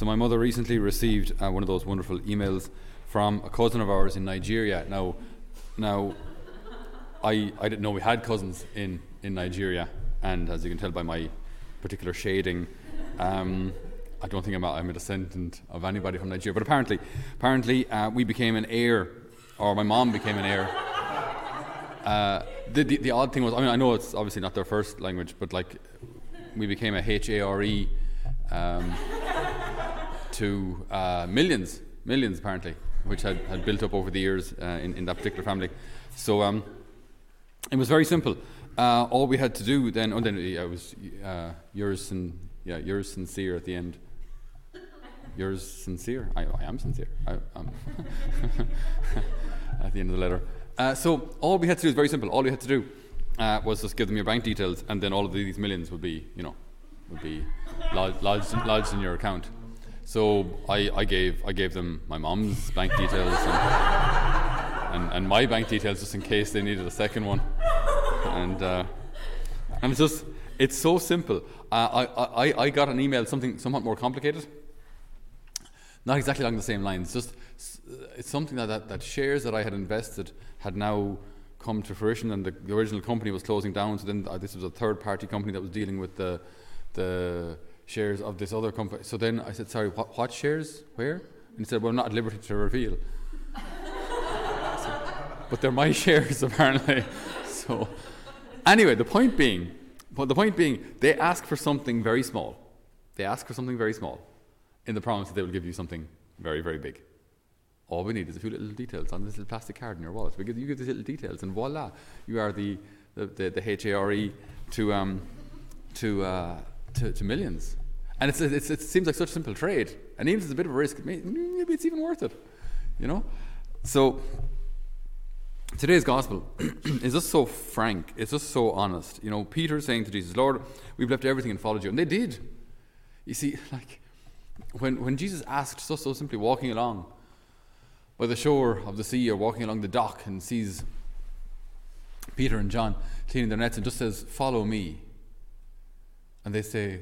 So my mother recently received uh, one of those wonderful emails from a cousin of ours in Nigeria. Now, now, I I didn't know we had cousins in in Nigeria, and as you can tell by my particular shading. Um, I don't think I'm a, I'm a descendant of anybody from Nigeria, but apparently, apparently uh, we became an heir, or my mom became an heir. Uh, the, the, the, odd thing was, I mean, I know it's obviously not their first language, but like we became a H A R E um, to uh, millions, millions apparently, which had, had built up over the years uh, in, in that particular family. So um, it was very simple. Uh, all we had to do then, oh, then it was uh, yours and yeah, yours sincere at the end. Yours sincere. I, I am sincere. I, at the end of the letter. Uh, so all we had to do is very simple. All we had to do uh, was just give them your bank details, and then all of these millions would be, you know, would be lodged, lodged, lodged in your account. So I, I, gave I gave them my mom's bank details and, and, and, my bank details just in case they needed a second one. And uh, and it's just it's so simple. Uh, I, I, I got an email something somewhat more complicated not exactly along the same lines. Just it's something that, that, that shares that I had invested had now come to fruition, and the, the original company was closing down. So then uh, this was a third party company that was dealing with the the shares of this other company. So then I said, "Sorry, what, what shares? Where?" And he said, "Well, I'm not at liberty to reveal." so, but they're my shares apparently. so anyway, the point being, but the point being, they ask for something very small. They ask for something very small in the promise that they will give you something very, very big. All we need is a few little details on this little plastic card in your wallet. We give, you give these little details, and voila, you are the, the, the, the HARE to, um, to, uh, to, to, millions. And it's, it's, it seems like such a simple trade. And even if it's a bit of a risk, maybe it's even worth it. You know? So, today's gospel is just so frank. It's just so honest. You know, Peter saying to Jesus, Lord, we've left everything and followed you. And they did. You see, like, when, when Jesus asked, so, so simply walking along by the shore of the sea or walking along the dock and sees Peter and John cleaning their nets and just says, Follow me. And they say,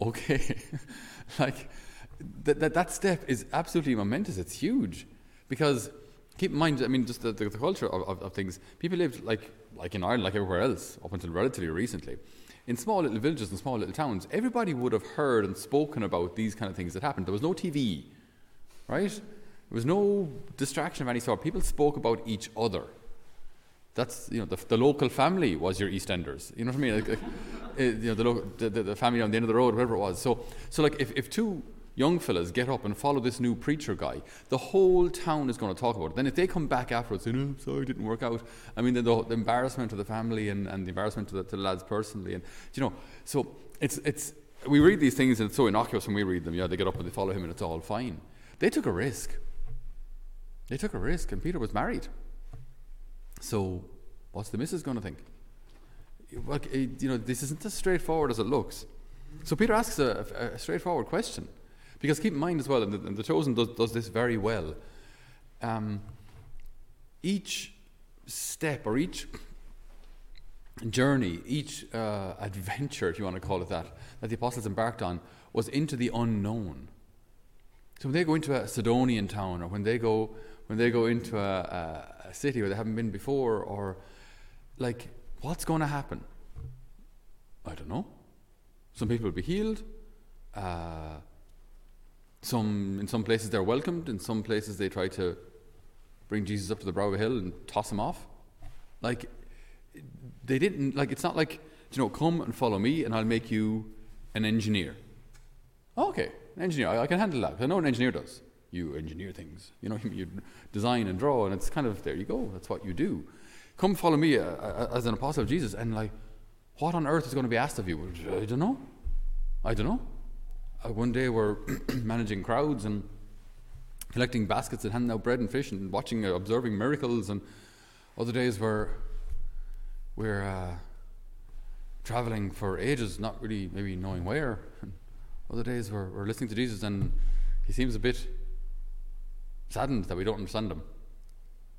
Okay. like, that, that, that step is absolutely momentous. It's huge. Because keep in mind, I mean, just the, the, the culture of, of, of, things, people lived like, like in Ireland, like everywhere else, up until relatively recently in small little villages and small little towns, everybody would have heard and spoken about these kind of things that happened. There was no TV, right? There was no distraction of any sort. People spoke about each other. That's you know the, the local family was your EastEnders. You know what I mean? Like, like, uh, you know the, the, the, family on the end of the road, whatever it was. So so like if, if two young fellas get up and follow this new preacher guy, the whole town is going to talk about it. Then if they come back afterwards saying, oh, sorry, it didn't work out, I mean, the, the embarrassment of the family and, and the embarrassment to the, to the lads personally. And, you know, so it's, it's, we read these things and it's so innocuous when we read them. Yeah, they get up and they follow him and it's all fine. They took a risk. They took a risk, and Peter was married. So, what's the missus going to think? Eh, you know, this isn't as straightforward as it looks. So Peter asks a, a straightforward question. Because keep in mind as well, and the, and the Chosen does, does, this very well, um, each step or each journey, each uh, adventure, if you want to call it that, that the apostles embarked on was into the unknown. So when they go into a Sidonian town, or when they go when they go into a, a, a city where they haven't been before, or like what's going to happen? I don't know. Some people will be healed. Uh, some, in some places they're welcomed, in some places they try to bring Jesus up to the brow of a hill and toss him off. Like, they didn't, like, it's not like, you know, come and follow me and I'll make you an engineer. okay, an engineer, I, I, can handle that. I know an engineer does. You engineer things, you know, you design and draw, and it's kind of, there you go, that's what you do. Come follow me uh, uh, as an apostle of Jesus, and like, what on earth is going to be asked of you? I don't know. I don't know uh, one day we're managing crowds and collecting baskets and handing out bread and fish and watching, uh, observing miracles. And other days we're, we're uh, traveling for ages, not really maybe knowing where. And other days we're, we're listening to Jesus and he seems a bit saddened that we don't understand him.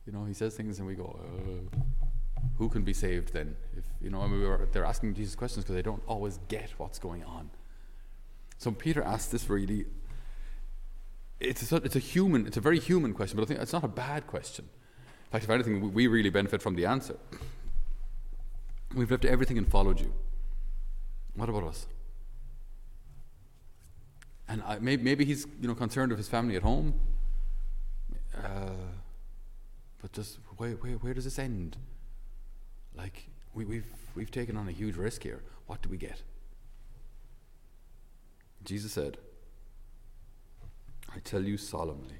You know, he says things and we go, uh, who can be saved then? If you know, I mean, we were, they're asking Jesus questions because they don't always get what's going on. So Peter asks this really it's a, it's a human, it's a very human question, but I think it's not a bad question. In fact, if anything, we really benefit from the answer. We've left everything and followed you. What about us? And I, maybe, maybe, he's you know concerned of his family at home. Uh, but just where, where, where does this end? Like we, we've we've taken on a huge risk here. What do we get? Jesus said, I tell you solemnly,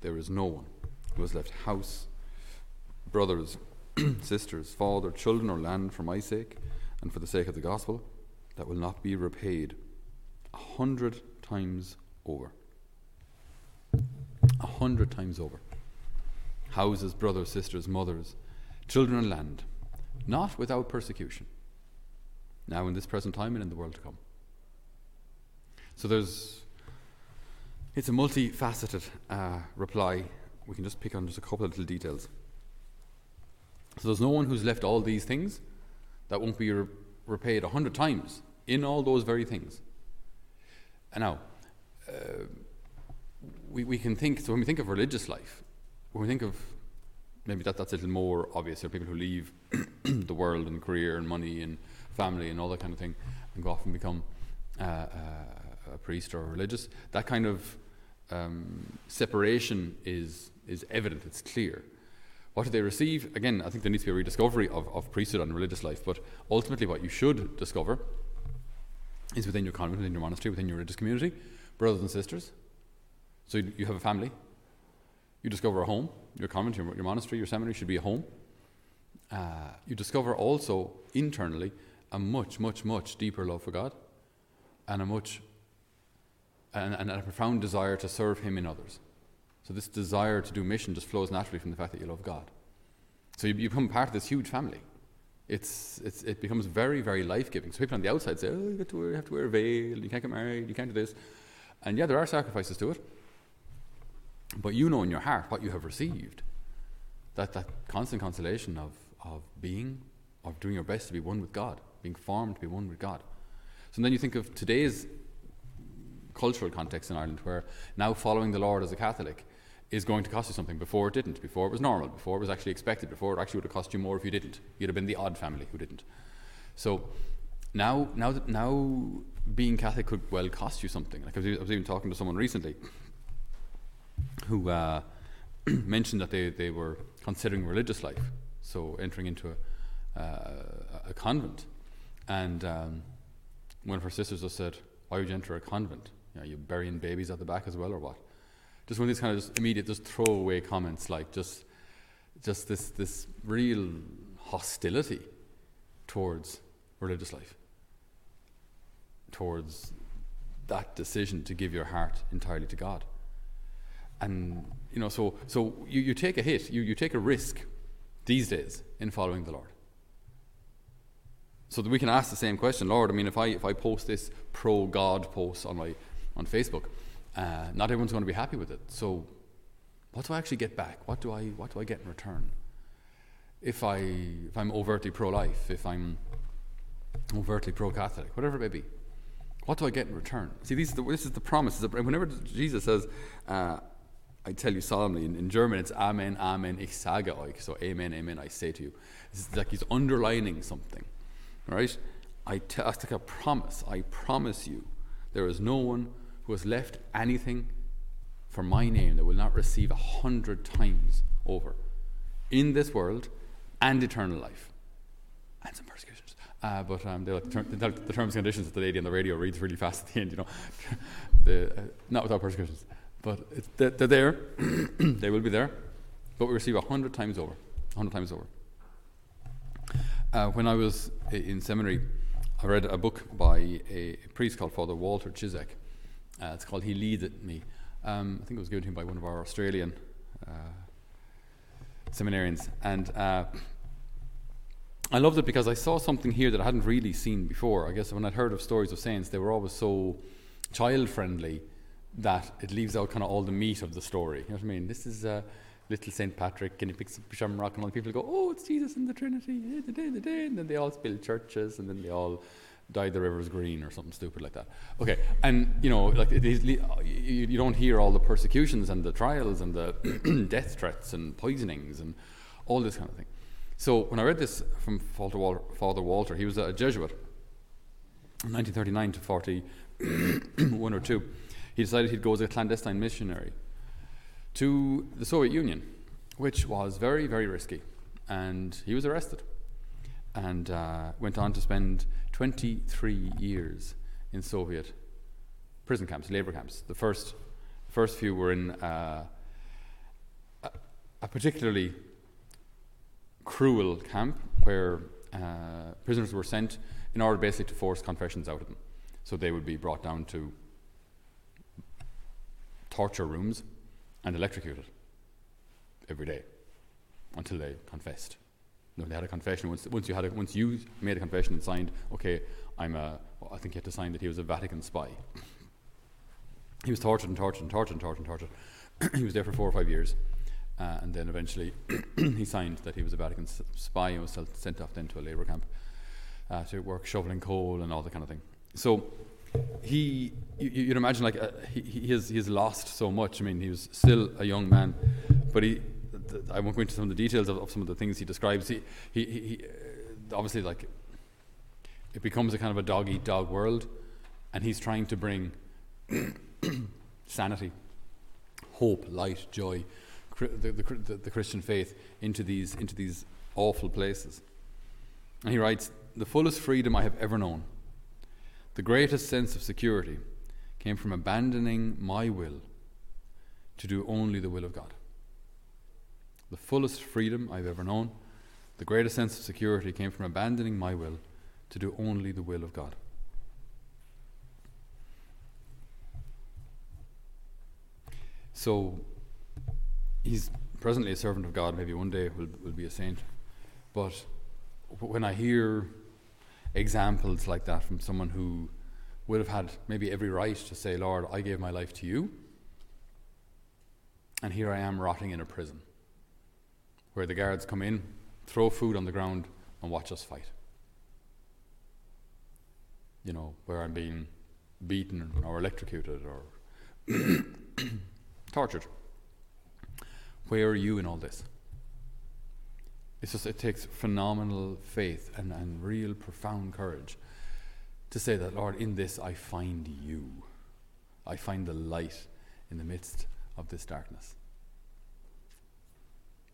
there is no one who has left house, brothers, sisters, father, children, or land for my sake and for the sake of the gospel that will not be repaid a hundred times over. A hundred times over. Houses, brothers, sisters, mothers, children, and land, not without persecution, now in this present time and in the world to come. So there's, it's a multifaceted uh, reply. We can just pick on just a couple of little details. So there's no one who's left all these things that won't be re- repaid a hundred times in all those very things. And now, uh, we, we can think, so when we think of religious life, when we think of maybe that, that's a little more obvious. There are people who leave the world and career and money and family and all that kind of thing and go off and become uh, uh, a priest or a religious. That kind of um, separation is, is evident, it's clear. What do they receive? Again, I think there needs to be a rediscovery of, of priesthood and religious life, but ultimately, what you should discover is within your convent, within your monastery, within your religious community, brothers and sisters. So you, have a family. You discover a home. Your convent, your, your monastery, your seminary should be a home. Uh, you discover also internally a much, much, much deeper love for God and a much and, and, a profound desire to serve Him in others. So this desire to do mission just flows naturally from the fact that you love God. So you, become part of this huge family it's, it's, it becomes very, very life giving. So people on the outside say, oh, you, to, wear, you have to wear a veil, you can't get married, you can't do this. And yeah, there are sacrifices to it. But you know in your heart what you have received. That, that constant consolation of, of being, of doing your best to be one with God, being formed to be one with God. So then you think of today's cultural context in Ireland where now following the Lord as a Catholic is going to cost you something. Before it didn't. Before it was normal. Before it was actually expected. Before it actually would have cost you more if you didn't. You'd have been the odd family who didn't. So now, now, now being Catholic could well cost you something. Like I was, I was even talking to someone recently who uh, mentioned that they, they were considering religious life, so entering into a, uh, a convent. And um, one of her sisters just said, Why would you enter a convent? You know, you burying babies at the back as well, or what? just one of these kind of just immediate, just throwaway comments, like just, just this, this real hostility towards religious life, towards that decision to give your heart entirely to God. And, you know, so, so you, you take a hit, you, you take a risk these days in following the Lord. So that we can ask the same question, Lord, I mean, if I, if I post this pro God post on, my, on Facebook, uh, not everyone's going to be happy with it. So, what do I actually get back? What do I, what do I get in return? If, I, if I'm overtly pro life, if I'm overtly pro Catholic, whatever it may be, what do I get in return? See, this is the, this is the promise. Whenever Jesus says, uh, I tell you solemnly, in, in, German it's Amen, Amen, ich sage euch. So, Amen, Amen, I say to you. It's like he's underlining something, right? I t- it's like a promise. I promise you, there is no one who has left anything for my name that will not receive a hundred times over in this world and eternal life and some persecutions. Uh, but um, the, term, the, the, terms and conditions that the lady on the radio reads really fast at the end, you know, the, uh, not without persecutions. But they're, there, they will be there, but we receive a hundred times over, a hundred times over. Uh, when I was in seminary, I read a book by a priest called Father Walter Ciszek, uh, it's called He Leadeth Me. Um, I think it was given to him by one of our Australian uh, seminarians. And uh, I loved it because I saw something here that I hadn't really seen before. I guess when I'd heard of stories of saints, they were always so child friendly that it leaves out kind of all the meat of the story. You know what I mean? This is uh, little St. Patrick, and he picks up a shamrock, and all the people go, Oh, it's Jesus and the Trinity. And then they all build churches, and then they all dye the rivers green or something stupid like that. Okay, and you know, like you, don't hear all the persecutions and the trials and the death threats and poisonings and all this kind of thing. So when I read this from Father Walter, Father Walter he was a Jesuit in 1939 to 41 or 2. He decided he'd go as a clandestine missionary to the Soviet Union, which was very, very risky. And he was arrested and uh, went on to spend 23 years in Soviet prison camps, labor camps. The first, first few were in uh, a, a, particularly cruel camp where uh, prisoners were sent in order basically to force confessions out of them. So they would be brought down to torture rooms and electrocuted every day until they confessed. No, they had a confession. Once, once you had a, once you made a confession and signed, okay, I'm a. Well, I think you had to sign that he was a Vatican spy. He was tortured and tortured and tortured and tortured and tortured. he was there for four or five years. Uh, and then eventually he signed that he was a Vatican spy and was sent off then to a labour camp uh, to work shoveling coal and all that kind of thing. So he, you, would imagine like uh, he, he, has, he has lost so much. I mean, he was still a young man, but he, th- I won't go into some of the details of, of some of the things he describes. He, he, he uh, obviously like it becomes a kind of a dog eat dog world, and he's trying to bring sanity, hope, light, joy, the, the, the, Christian faith into these, into these awful places. And he writes, The fullest freedom I have ever known, the greatest sense of security, came from abandoning my will to do only the will of God. The fullest freedom I've ever known, the greatest sense of security came from abandoning my will to do only the will of God. So he's presently a servant of God, maybe one day will, will be a saint. But when I hear examples like that from someone who would have had maybe every right to say, Lord, I gave my life to you, and here I am rotting in a prison where the guards come in, throw food on the ground, and watch us fight. You know, where I'm being beaten or electrocuted or tortured. Where are you in all this? It's just, it takes phenomenal faith and, and real profound courage to say that, Lord, in this I find you. I find the light in the midst of this darkness.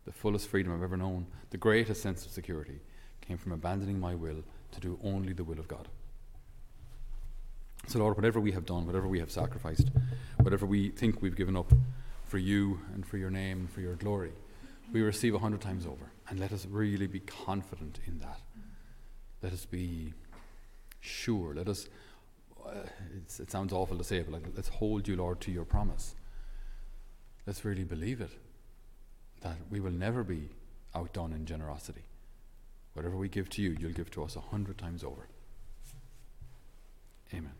The fullest freedom I've ever known, the greatest sense of security, came from abandoning my will to do only the will of God. So, Lord, whatever we have done, whatever we have sacrificed, whatever we think we've given up for you and for your name and for your glory, we receive a hundred times over. And let us really be confident in that. Let us be sure. Let us, uh, it sounds awful to say, but like, let's hold you, Lord, to your promise. Let's really believe it that we will never be outdone in generosity. Whatever we give to you, you'll give to us a hundred times over. Amen.